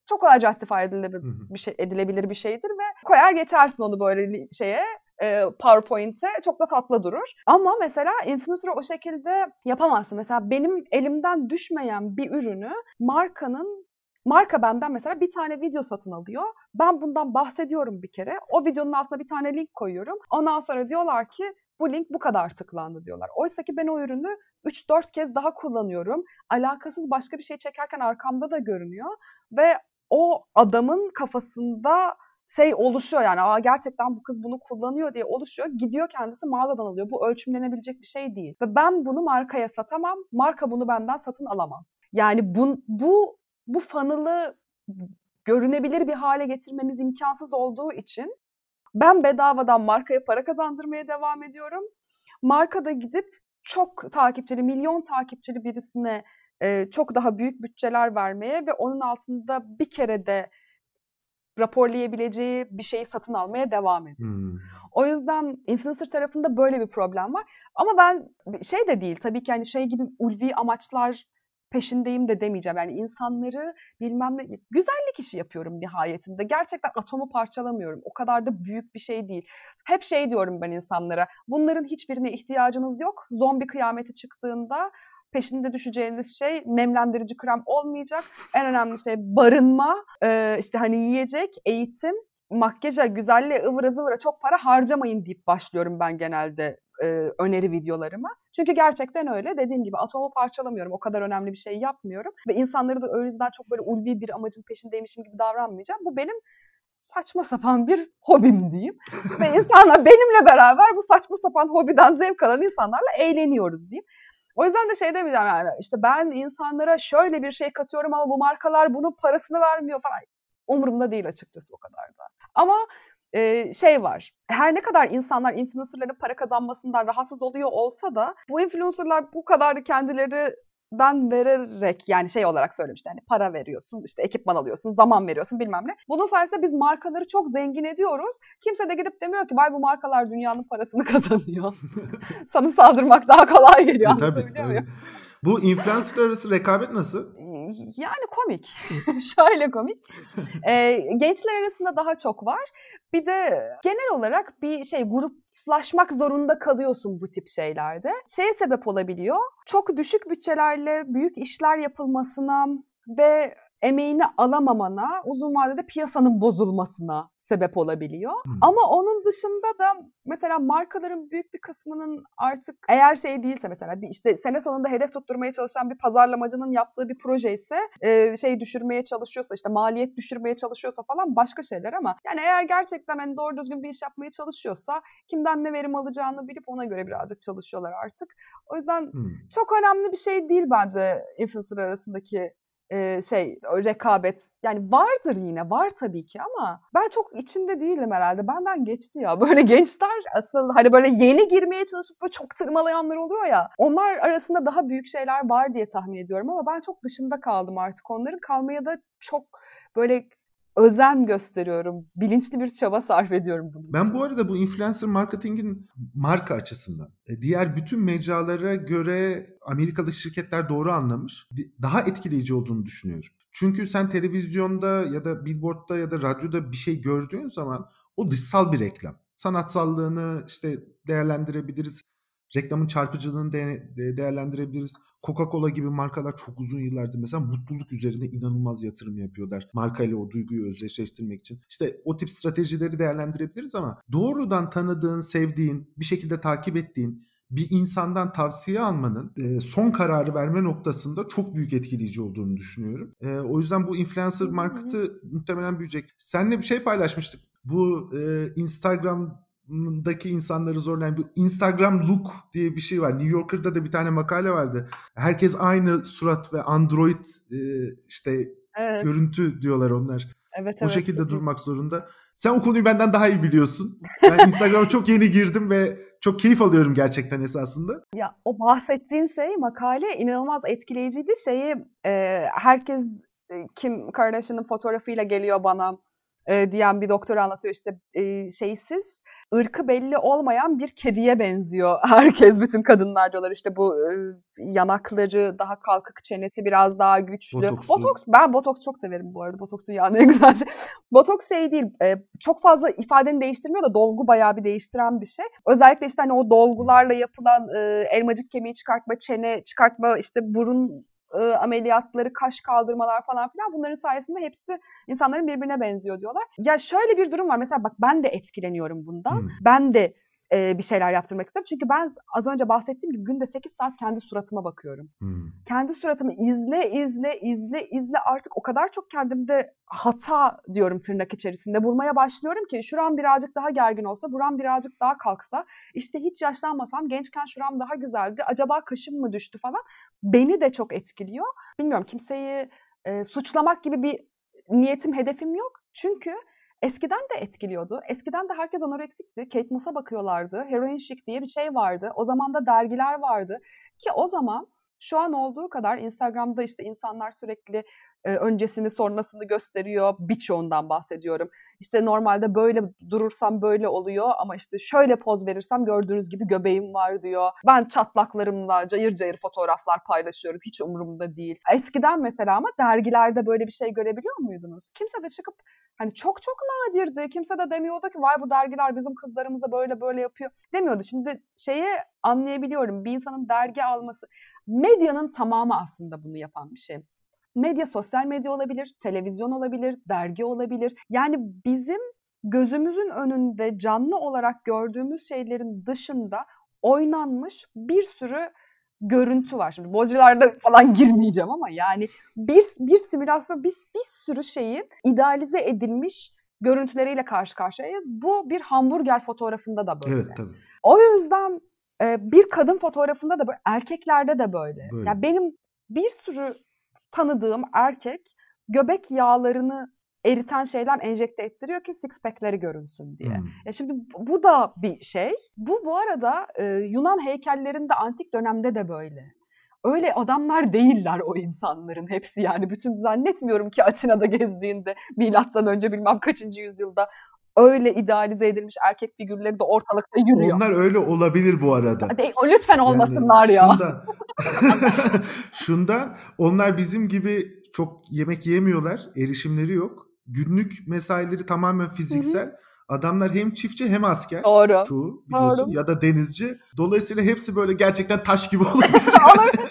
çok kolay justify edilebilir bir şey edilebilir bir şeydir ve koyar geçersin onu böyle şeye e, PowerPoint'e çok da tatlı durur. Ama mesela influencer'ı o şekilde yapamazsın. Mesela benim elimden düşmeyen bir ürünü markanın Marka benden mesela bir tane video satın alıyor. Ben bundan bahsediyorum bir kere. O videonun altına bir tane link koyuyorum. Ondan sonra diyorlar ki bu link bu kadar tıklandı diyorlar. Oysa ki ben o ürünü 3-4 kez daha kullanıyorum. Alakasız başka bir şey çekerken arkamda da görünüyor. Ve o adamın kafasında şey oluşuyor yani Aa, gerçekten bu kız bunu kullanıyor diye oluşuyor. Gidiyor kendisi mağazadan alıyor. Bu ölçümlenebilecek bir şey değil. Ve ben bunu markaya satamam. Marka bunu benden satın alamaz. Yani bu, bu, bu funnel'ı görünebilir bir hale getirmemiz imkansız olduğu için ben bedavadan markaya para kazandırmaya devam ediyorum. Marka da gidip çok takipçili, milyon takipçili birisine e, çok daha büyük bütçeler vermeye ve onun altında bir kere de raporlayabileceği bir şeyi satın almaya devam ediyor. Hmm. O yüzden influencer tarafında böyle bir problem var. Ama ben şey de değil tabii ki yani şey gibi ulvi amaçlar peşindeyim de demeyeceğim. Yani insanları bilmem ne güzellik işi yapıyorum nihayetinde. Gerçekten atomu parçalamıyorum. O kadar da büyük bir şey değil. Hep şey diyorum ben insanlara. Bunların hiçbirine ihtiyacınız yok. Zombi kıyameti çıktığında peşinde düşeceğiniz şey nemlendirici krem olmayacak. En önemli şey barınma, e, işte hani yiyecek, eğitim, makyaja, güzelliğe, ıvıra zıvıra çok para harcamayın deyip başlıyorum ben genelde e, öneri videolarıma. Çünkü gerçekten öyle. Dediğim gibi atomu parçalamıyorum. O kadar önemli bir şey yapmıyorum. Ve insanları da o yüzden çok böyle ulvi bir amacın peşindeymişim gibi davranmayacağım. Bu benim saçma sapan bir hobim diyeyim. Ve insanlar benimle beraber bu saçma sapan hobiden zevk alan insanlarla eğleniyoruz diyeyim. O yüzden de şey demeyeceğim yani işte ben insanlara şöyle bir şey katıyorum ama bu markalar bunun parasını vermiyor falan. Umurumda değil açıkçası o kadar da. Ama e, şey var. Her ne kadar insanlar influencerların para kazanmasından rahatsız oluyor olsa da bu influencerlar bu kadar kendileri ben vererek yani şey olarak söylemişti hani para veriyorsun işte ekipman alıyorsun zaman veriyorsun bilmem ne. Bunun sayesinde biz markaları çok zengin ediyoruz. Kimse de gidip demiyor ki bay bu markalar dünyanın parasını kazanıyor. Sana saldırmak daha kolay geliyor e, tabii, tabii. Bu influencer arası rekabet nasıl? Yani komik. Şöyle komik. Ee, gençler arasında daha çok var. Bir de genel olarak bir şey gruplaşmak zorunda kalıyorsun bu tip şeylerde. Şeye sebep olabiliyor. Çok düşük bütçelerle büyük işler yapılmasına ve emeğini alamamana, uzun vadede piyasanın bozulmasına sebep olabiliyor. Hmm. Ama onun dışında da mesela markaların büyük bir kısmının artık eğer şey değilse mesela bir işte sene sonunda hedef tutturmaya çalışan bir pazarlamacının yaptığı bir proje ise e, şey düşürmeye çalışıyorsa işte maliyet düşürmeye çalışıyorsa falan başka şeyler ama yani eğer gerçekten hani doğru düzgün bir iş yapmaya çalışıyorsa kimden ne verim alacağını bilip ona göre birazcık çalışıyorlar artık. O yüzden hmm. çok önemli bir şey değil bence influencer arasındaki e, şey rekabet. Yani vardır yine var tabii ki ama ben çok içinde değilim herhalde. Benden geçti ya. Böyle gençler asıl hani böyle yeni girmeye çalışıp böyle çok tırmalayanlar oluyor ya. Onlar arasında daha büyük şeyler var diye tahmin ediyorum ama ben çok dışında kaldım artık onların. Kalmaya da çok böyle özen gösteriyorum. Bilinçli bir çaba sarf ediyorum bunun Ben için. bu arada bu influencer marketingin marka açısından e, diğer bütün mecralara göre Amerikalı şirketler doğru anlamış. Daha etkileyici olduğunu düşünüyorum. Çünkü sen televizyonda ya da billboardda ya da radyoda bir şey gördüğün zaman o dışsal bir reklam. Sanatsallığını işte değerlendirebiliriz reklamın çarpıcılığını de, de, değerlendirebiliriz. Coca-Cola gibi markalar çok uzun yıllardır mesela mutluluk üzerine inanılmaz yatırım yapıyorlar. Markayla o duyguyu özdeşleştirmek için. İşte o tip stratejileri değerlendirebiliriz ama doğrudan tanıdığın, sevdiğin, bir şekilde takip ettiğin bir insandan tavsiye almanın e, son kararı verme noktasında çok büyük etkileyici olduğunu düşünüyorum. E, o yüzden bu influencer marketi muhtemelen büyüyecek. Seninle bir şey paylaşmıştık. Bu e, Instagram daki insanları zorlayan bir Instagram look diye bir şey var. New Yorker'da da bir tane makale vardı. Herkes aynı surat ve Android e, işte evet. görüntü diyorlar onlar. Evet, o evet. şekilde durmak zorunda. Sen o konuyu benden daha iyi biliyorsun. Ben Instagram'a çok yeni girdim ve çok keyif alıyorum gerçekten esasında. Ya o bahsettiğin şey makale inanılmaz etkileyiciydi. Şeyi e, herkes e, Kim Kardashian'ın fotoğrafıyla geliyor bana e, diyen bir doktor anlatıyor işte e, şeysiz ırkı belli olmayan bir kediye benziyor herkes bütün kadınlar diyorlar işte bu e, yanakları daha kalkık çenesi biraz daha güçlü. Botokslu. Botoks ben botoks çok severim bu arada botoks dünyanın en güzel şey. Botoks şey değil e, çok fazla ifadeni değiştirmiyor da dolgu bayağı bir değiştiren bir şey. Özellikle işte hani o dolgularla yapılan e, elmacık kemiği çıkartma, çene çıkartma, işte burun e, ameliyatları, kaş kaldırmalar falan filan bunların sayesinde hepsi insanların birbirine benziyor diyorlar. Ya şöyle bir durum var mesela bak ben de etkileniyorum bundan. Hmm. Ben de e, bir şeyler yaptırmak istiyorum. Çünkü ben az önce bahsettiğim gibi günde 8 saat kendi suratıma bakıyorum. Hmm. Kendi suratımı izle, izle, izle, izle artık o kadar çok kendimde hata diyorum tırnak içerisinde bulmaya başlıyorum ki şuram birazcık daha gergin olsa, buram birazcık daha kalksa, işte hiç yaşlanmasam gençken şuram daha güzeldi, acaba kaşım mı düştü falan beni de çok etkiliyor. Bilmiyorum kimseyi e, suçlamak gibi bir niyetim, hedefim yok. Çünkü eskiden de etkiliyordu. Eskiden de herkes anoreksikti. Kate Moss'a bakıyorlardı. Heroin Chic diye bir şey vardı. O zaman da dergiler vardı. Ki o zaman şu an olduğu kadar Instagram'da işte insanlar sürekli e, öncesini sonrasını gösteriyor. Birçoğundan bahsediyorum. İşte normalde böyle durursam böyle oluyor ama işte şöyle poz verirsem gördüğünüz gibi göbeğim var diyor. Ben çatlaklarımla cayır cayır fotoğraflar paylaşıyorum. Hiç umurumda değil. Eskiden mesela ama dergilerde böyle bir şey görebiliyor muydunuz? Kimse de çıkıp hani çok çok nadirdi. Kimse de demiyordu ki vay bu dergiler bizim kızlarımıza böyle böyle yapıyor demiyordu. Şimdi şeyi anlayabiliyorum. Bir insanın dergi alması medyanın tamamı aslında bunu yapan bir şey. Medya sosyal medya olabilir, televizyon olabilir, dergi olabilir. Yani bizim gözümüzün önünde canlı olarak gördüğümüz şeylerin dışında oynanmış bir sürü görüntü var. Şimdi bolcularda falan girmeyeceğim ama yani bir, bir simülasyon, bir, bir sürü şeyin idealize edilmiş görüntüleriyle karşı karşıyayız. Bu bir hamburger fotoğrafında da böyle. Evet tabii. O yüzden e, bir kadın fotoğrafında da böyle, erkeklerde de böyle. Böyle. Ya benim bir sürü tanıdığım erkek göbek yağlarını eriten şeyler enjekte ettiriyor ki six pack'leri görünsün diye. Hmm. Ya şimdi bu- da bir şey. Bu bu arada e, Yunan heykellerinde antik dönemde de böyle. Öyle adamlar değiller o insanların hepsi yani. Bütün zannetmiyorum ki Atina'da gezdiğinde milattan önce bilmem kaçıncı yüzyılda öyle idealize edilmiş erkek figürleri de ortalıkta yürüyor. Onlar öyle olabilir bu arada. De, lütfen olmasınlar Yani ya. Şundan, şundan onlar bizim gibi çok yemek yemiyorlar. Erişimleri yok. Günlük mesaileri tamamen fiziksel. Adamlar hem çiftçi hem asker. Doğru. Çoğu biliyorsun Doğru. ya da denizci. Dolayısıyla hepsi böyle gerçekten taş gibi olabilir. Olabilir.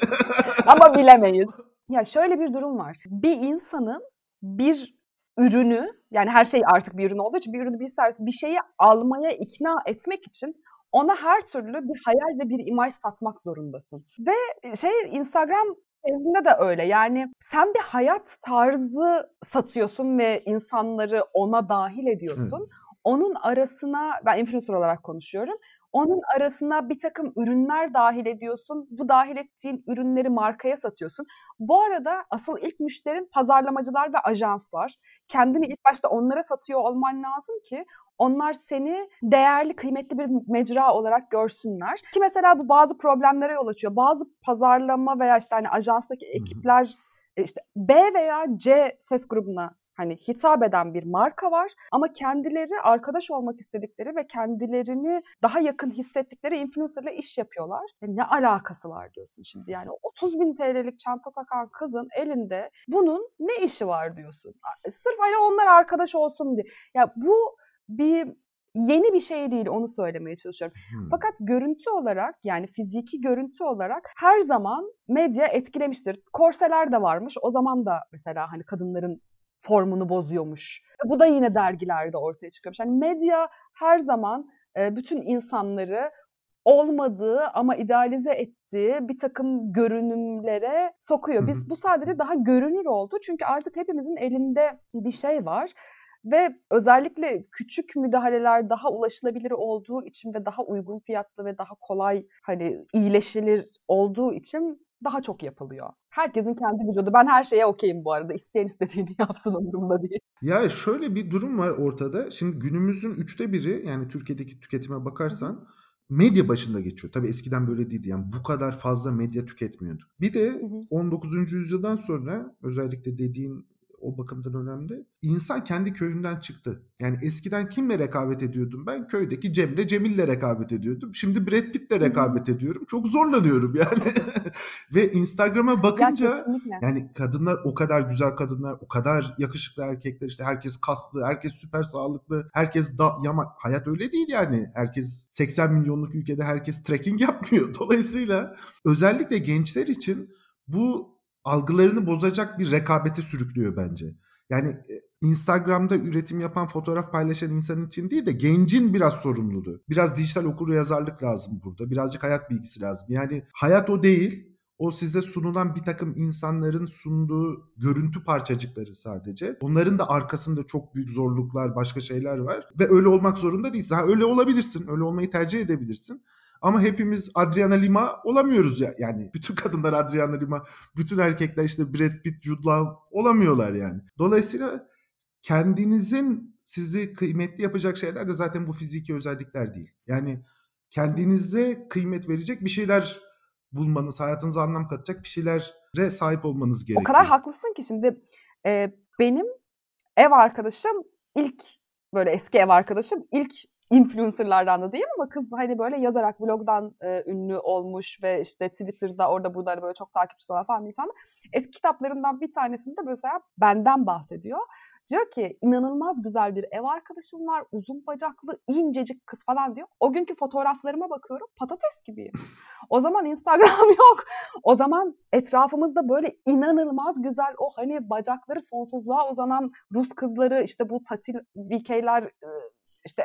Ama bilemeyiz. Ya şöyle bir durum var. Bir insanın bir ürünü yani her şey artık bir ürün olduğu için bir ürünü bir servis bir şeyi almaya ikna etmek için ona her türlü bir hayal ve bir imaj satmak zorundasın. Ve şey Instagram tezinde de öyle. Yani sen bir hayat tarzı satıyorsun ve insanları ona dahil ediyorsun. Onun arasına ben influencer olarak konuşuyorum. Onun arasına bir takım ürünler dahil ediyorsun. Bu dahil ettiğin ürünleri markaya satıyorsun. Bu arada asıl ilk müşterin pazarlamacılar ve ajanslar. Kendini ilk başta onlara satıyor olman lazım ki onlar seni değerli, kıymetli bir mecra olarak görsünler. Ki mesela bu bazı problemlere yol açıyor. Bazı pazarlama veya işte hani ajanstaki ekipler işte B veya C ses grubuna hani hitap eden bir marka var ama kendileri arkadaş olmak istedikleri ve kendilerini daha yakın hissettikleri influencerla iş yapıyorlar. E ne alakası var diyorsun şimdi yani 30 bin TL'lik çanta takan kızın elinde bunun ne işi var diyorsun. Sırf hani onlar arkadaş olsun diye. Ya bu bir yeni bir şey değil onu söylemeye çalışıyorum. Hmm. Fakat görüntü olarak yani fiziki görüntü olarak her zaman medya etkilemiştir. Korseler de varmış. O zaman da mesela hani kadınların formunu bozuyormuş. Bu da yine dergilerde ortaya çıkıyormuş. Yani medya her zaman e, bütün insanları olmadığı ama idealize ettiği bir takım görünümlere sokuyor. Biz bu sadece daha görünür oldu. Çünkü artık hepimizin elinde bir şey var. Ve özellikle küçük müdahaleler daha ulaşılabilir olduğu için ve daha uygun fiyatlı ve daha kolay hani iyileşilir olduğu için daha çok yapılıyor. Herkesin kendi vücudu. Ben her şeye okeyim bu arada. İsteyen istediğini yapsın umurumda değil. Ya şöyle bir durum var ortada. Şimdi günümüzün üçte biri yani Türkiye'deki tüketime bakarsan Hı-hı. medya başında geçiyor. Tabii eskiden böyle değildi. Yani bu kadar fazla medya tüketmiyorduk. Bir de Hı-hı. 19. yüzyıldan sonra özellikle dediğin o bakımdan önemli. İnsan kendi köyünden çıktı. Yani eskiden kimle rekabet ediyordum ben? Köydeki Cem'le Cemil'le rekabet ediyordum. Şimdi Brad Pitt'le rekabet ediyorum. Çok zorlanıyorum yani. Ve Instagram'a bakınca ya, yani kadınlar o kadar güzel kadınlar, o kadar yakışıklı erkekler işte herkes kaslı, herkes süper sağlıklı, herkes da yama hayat öyle değil yani. Herkes 80 milyonluk ülkede herkes trekking yapmıyor. Dolayısıyla özellikle gençler için bu algılarını bozacak bir rekabete sürüklüyor bence. Yani e, Instagram'da üretim yapan, fotoğraf paylaşan insanın için değil de gencin biraz sorumluluğu. Biraz dijital okur yazarlık lazım burada. Birazcık hayat bilgisi lazım. Yani hayat o değil. O size sunulan bir takım insanların sunduğu görüntü parçacıkları sadece. Onların da arkasında çok büyük zorluklar, başka şeyler var. Ve öyle olmak zorunda değilsin. Ha, öyle olabilirsin, öyle olmayı tercih edebilirsin. Ama hepimiz Adriana Lima olamıyoruz ya. Yani bütün kadınlar Adriana Lima, bütün erkekler işte Brad Pitt, Jude Law olamıyorlar yani. Dolayısıyla kendinizin sizi kıymetli yapacak şeyler de zaten bu fiziki özellikler değil. Yani kendinize kıymet verecek bir şeyler bulmanız, hayatınıza anlam katacak bir şeylere sahip olmanız gerekiyor. O kadar haklısın ki şimdi e, benim ev arkadaşım ilk böyle eski ev arkadaşım ilk influencerlardan da değil ama kız hani böyle yazarak blogdan e, ünlü olmuş ve işte Twitter'da orada burada böyle çok takipçisi olan falan bir insan. Eski kitaplarından bir tanesinde mesela benden bahsediyor. Diyor ki inanılmaz güzel bir ev arkadaşım var. Uzun bacaklı, incecik kız falan diyor. O günkü fotoğraflarıma bakıyorum patates gibiyim. O zaman Instagram yok. O zaman etrafımızda böyle inanılmaz güzel o hani bacakları sonsuzluğa uzanan Rus kızları işte bu tatil VK'ler işte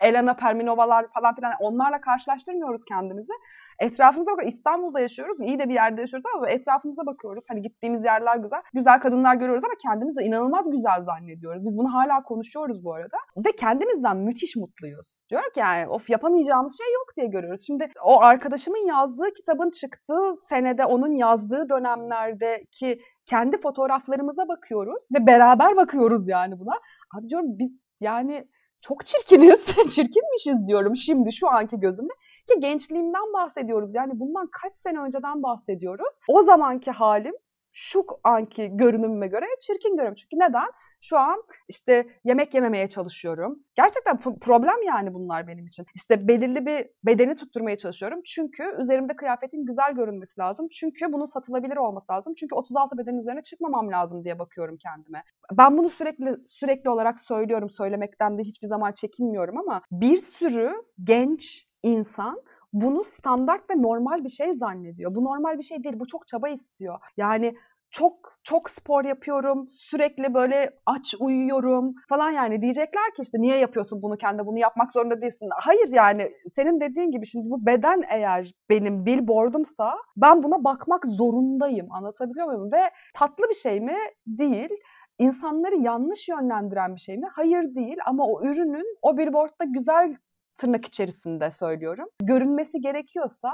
Elena Perminovalar falan filan onlarla karşılaştırmıyoruz kendimizi. Etrafımıza bakıyoruz. İstanbul'da yaşıyoruz. iyi de bir yerde yaşıyoruz ama etrafımıza bakıyoruz. Hani gittiğimiz yerler güzel. Güzel kadınlar görüyoruz ama kendimizi inanılmaz güzel zannediyoruz. Biz bunu hala konuşuyoruz bu arada. Ve kendimizden müthiş mutluyuz. Diyor ki yani of yapamayacağımız şey yok diye görüyoruz. Şimdi o arkadaşımın yazdığı kitabın çıktığı senede onun yazdığı dönemlerdeki kendi fotoğraflarımıza bakıyoruz ve beraber bakıyoruz yani buna. Abi diyorum biz yani çok çirkiniz, çirkinmişiz diyorum şimdi şu anki gözümle. Ki gençliğimden bahsediyoruz. Yani bundan kaç sene önceden bahsediyoruz. O zamanki halim şu anki görünümüme göre çirkin görünüyorum. Çünkü neden? Şu an işte yemek yememeye çalışıyorum. Gerçekten problem yani bunlar benim için. İşte belirli bir bedeni tutturmaya çalışıyorum. Çünkü üzerimde kıyafetin güzel görünmesi lazım. Çünkü bunun satılabilir olması lazım. Çünkü 36 bedenin üzerine çıkmamam lazım diye bakıyorum kendime. Ben bunu sürekli sürekli olarak söylüyorum. Söylemekten de hiçbir zaman çekinmiyorum ama bir sürü genç insan bunu standart ve normal bir şey zannediyor. Bu normal bir şey değil. Bu çok çaba istiyor. Yani çok çok spor yapıyorum, sürekli böyle aç uyuyorum falan yani diyecekler ki işte niye yapıyorsun bunu kendi bunu yapmak zorunda değilsin. Hayır yani senin dediğin gibi şimdi bu beden eğer benim billboardumsa ben buna bakmak zorundayım anlatabiliyor muyum? Ve tatlı bir şey mi? Değil. İnsanları yanlış yönlendiren bir şey mi? Hayır değil ama o ürünün o billboardda güzel tırnak içerisinde söylüyorum. Görünmesi gerekiyorsa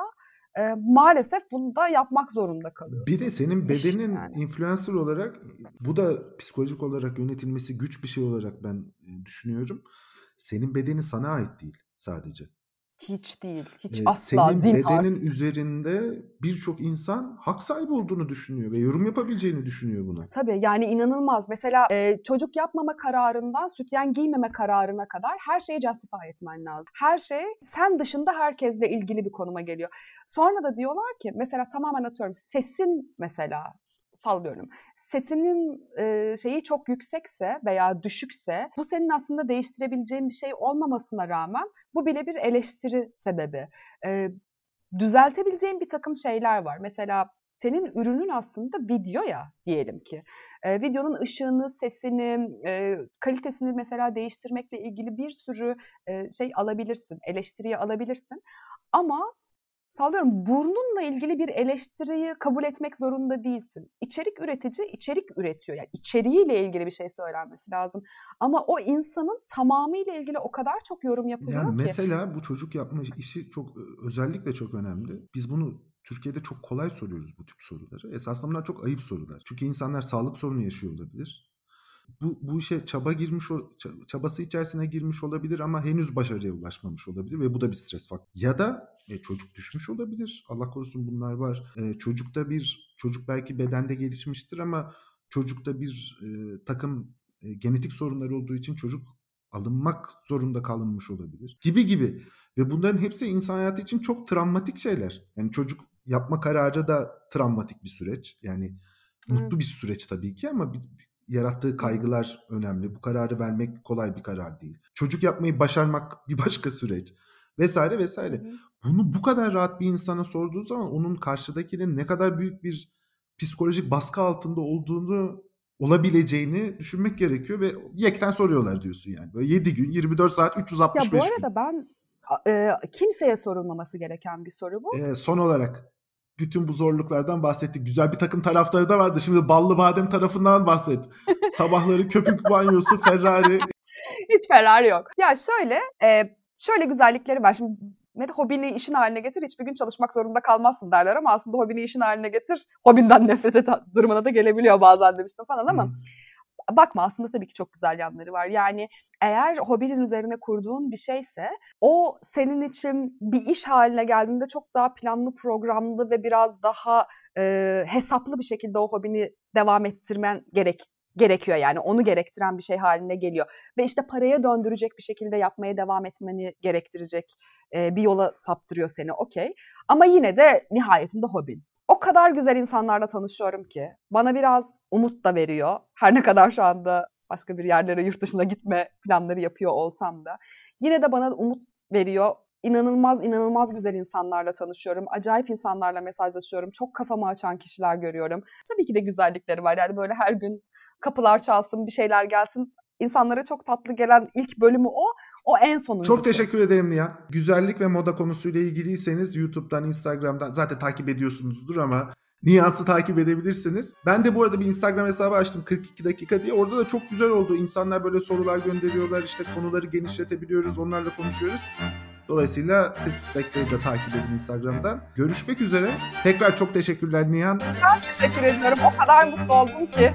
e, maalesef bunu da yapmak zorunda kalıyor. Bir de senin bedenin yani. influencer olarak bu da psikolojik olarak yönetilmesi güç bir şey olarak ben e, düşünüyorum. Senin bedeni sana ait değil sadece. Hiç değil. Hiç ee, asla. Senin zinhar. bedenin üzerinde birçok insan hak sahibi olduğunu düşünüyor ve yorum yapabileceğini düşünüyor buna. Tabii yani inanılmaz. Mesela e, çocuk yapmama kararından sütyen giymeme kararına kadar her şeyi justify etmen lazım. Her şey sen dışında herkesle ilgili bir konuma geliyor. Sonra da diyorlar ki mesela tamamen atıyorum sesin mesela sallıyorum. Sesinin e, şeyi çok yüksekse veya düşükse bu senin aslında değiştirebileceğin bir şey olmamasına rağmen bu bile bir eleştiri sebebi. E, düzeltebileceğin bir takım şeyler var. Mesela senin ürünün aslında video ya diyelim ki. E, videonun ışığını, sesini, e, kalitesini mesela değiştirmekle ilgili bir sürü e, şey alabilirsin, eleştiriyi alabilirsin. Ama sallıyorum burnunla ilgili bir eleştiriyi kabul etmek zorunda değilsin. İçerik üretici içerik üretiyor. Yani içeriğiyle ilgili bir şey söylenmesi lazım. Ama o insanın tamamıyla ilgili o kadar çok yorum yapılıyor yani ki. Mesela bu çocuk yapma işi çok özellikle çok önemli. Biz bunu Türkiye'de çok kolay soruyoruz bu tip soruları. Esasında bunlar çok ayıp sorular. Çünkü insanlar sağlık sorunu yaşıyor olabilir. Bu, bu işe çaba girmiş, çabası içerisine girmiş olabilir ama henüz başarıya ulaşmamış olabilir ve bu da bir stres faktörü. Ya da e, çocuk düşmüş olabilir. Allah korusun bunlar var. E, çocukta bir, çocuk belki bedende gelişmiştir ama çocukta bir e, takım e, genetik sorunları olduğu için çocuk alınmak zorunda kalınmış olabilir gibi gibi. Ve bunların hepsi insan hayatı için çok travmatik şeyler. Yani çocuk yapma kararı da travmatik bir süreç. Yani evet. mutlu bir süreç tabii ki ama bir, yarattığı kaygılar önemli. Bu kararı vermek kolay bir karar değil. Çocuk yapmayı başarmak bir başka süreç vesaire vesaire. Hı Bunu bu kadar rahat bir insana sorduğu zaman onun karşıdakinin ne kadar büyük bir psikolojik baskı altında olduğunu olabileceğini düşünmek gerekiyor ve yekten soruyorlar diyorsun yani. Böyle 7 gün, 24 saat, 365 gün. Ya bu arada gün. ben e, kimseye sorulmaması gereken bir soru bu. E, son olarak bütün bu zorluklardan bahsettik. Güzel bir takım taraftarı da vardı. Şimdi ballı badem tarafından bahset. Sabahları köpük banyosu, Ferrari. Hiç Ferrari yok. Ya şöyle, e, şöyle güzellikleri var. Şimdi ne de hobini işin haline getir hiçbir gün çalışmak zorunda kalmazsın derler ama aslında hobini işin haline getir hobinden nefret et durumuna da gelebiliyor bazen demiştim falan ama hmm bakma aslında tabii ki çok güzel yanları var. Yani eğer hobinin üzerine kurduğun bir şeyse o senin için bir iş haline geldiğinde çok daha planlı, programlı ve biraz daha e, hesaplı bir şekilde o hobini devam ettirmen gerek gerekiyor. Yani onu gerektiren bir şey haline geliyor. Ve işte paraya döndürecek bir şekilde yapmaya devam etmeni gerektirecek e, bir yola saptırıyor seni. Okey. Ama yine de nihayetinde hobin o kadar güzel insanlarla tanışıyorum ki bana biraz umut da veriyor. Her ne kadar şu anda başka bir yerlere yurt dışına gitme planları yapıyor olsam da yine de bana umut veriyor. İnanılmaz inanılmaz güzel insanlarla tanışıyorum. Acayip insanlarla mesajlaşıyorum. Çok kafamı açan kişiler görüyorum. Tabii ki de güzellikleri var. Yani böyle her gün kapılar çalsın, bir şeyler gelsin insanlara çok tatlı gelen ilk bölümü o. O en sonuncusu. Çok teşekkür ederim Nihan. Güzellik ve moda konusuyla ilgiliyseniz YouTube'dan, Instagram'dan zaten takip ediyorsunuzdur ama Niyans'ı takip edebilirsiniz. Ben de bu arada bir Instagram hesabı açtım 42 dakika diye. Orada da çok güzel oldu. İnsanlar böyle sorular gönderiyorlar. İşte konuları genişletebiliyoruz. Onlarla konuşuyoruz. Dolayısıyla 42 dakikayı da takip edin Instagram'dan. Görüşmek üzere. Tekrar çok teşekkürler Nihan. Ben teşekkür ediyorum. O kadar mutlu oldum ki.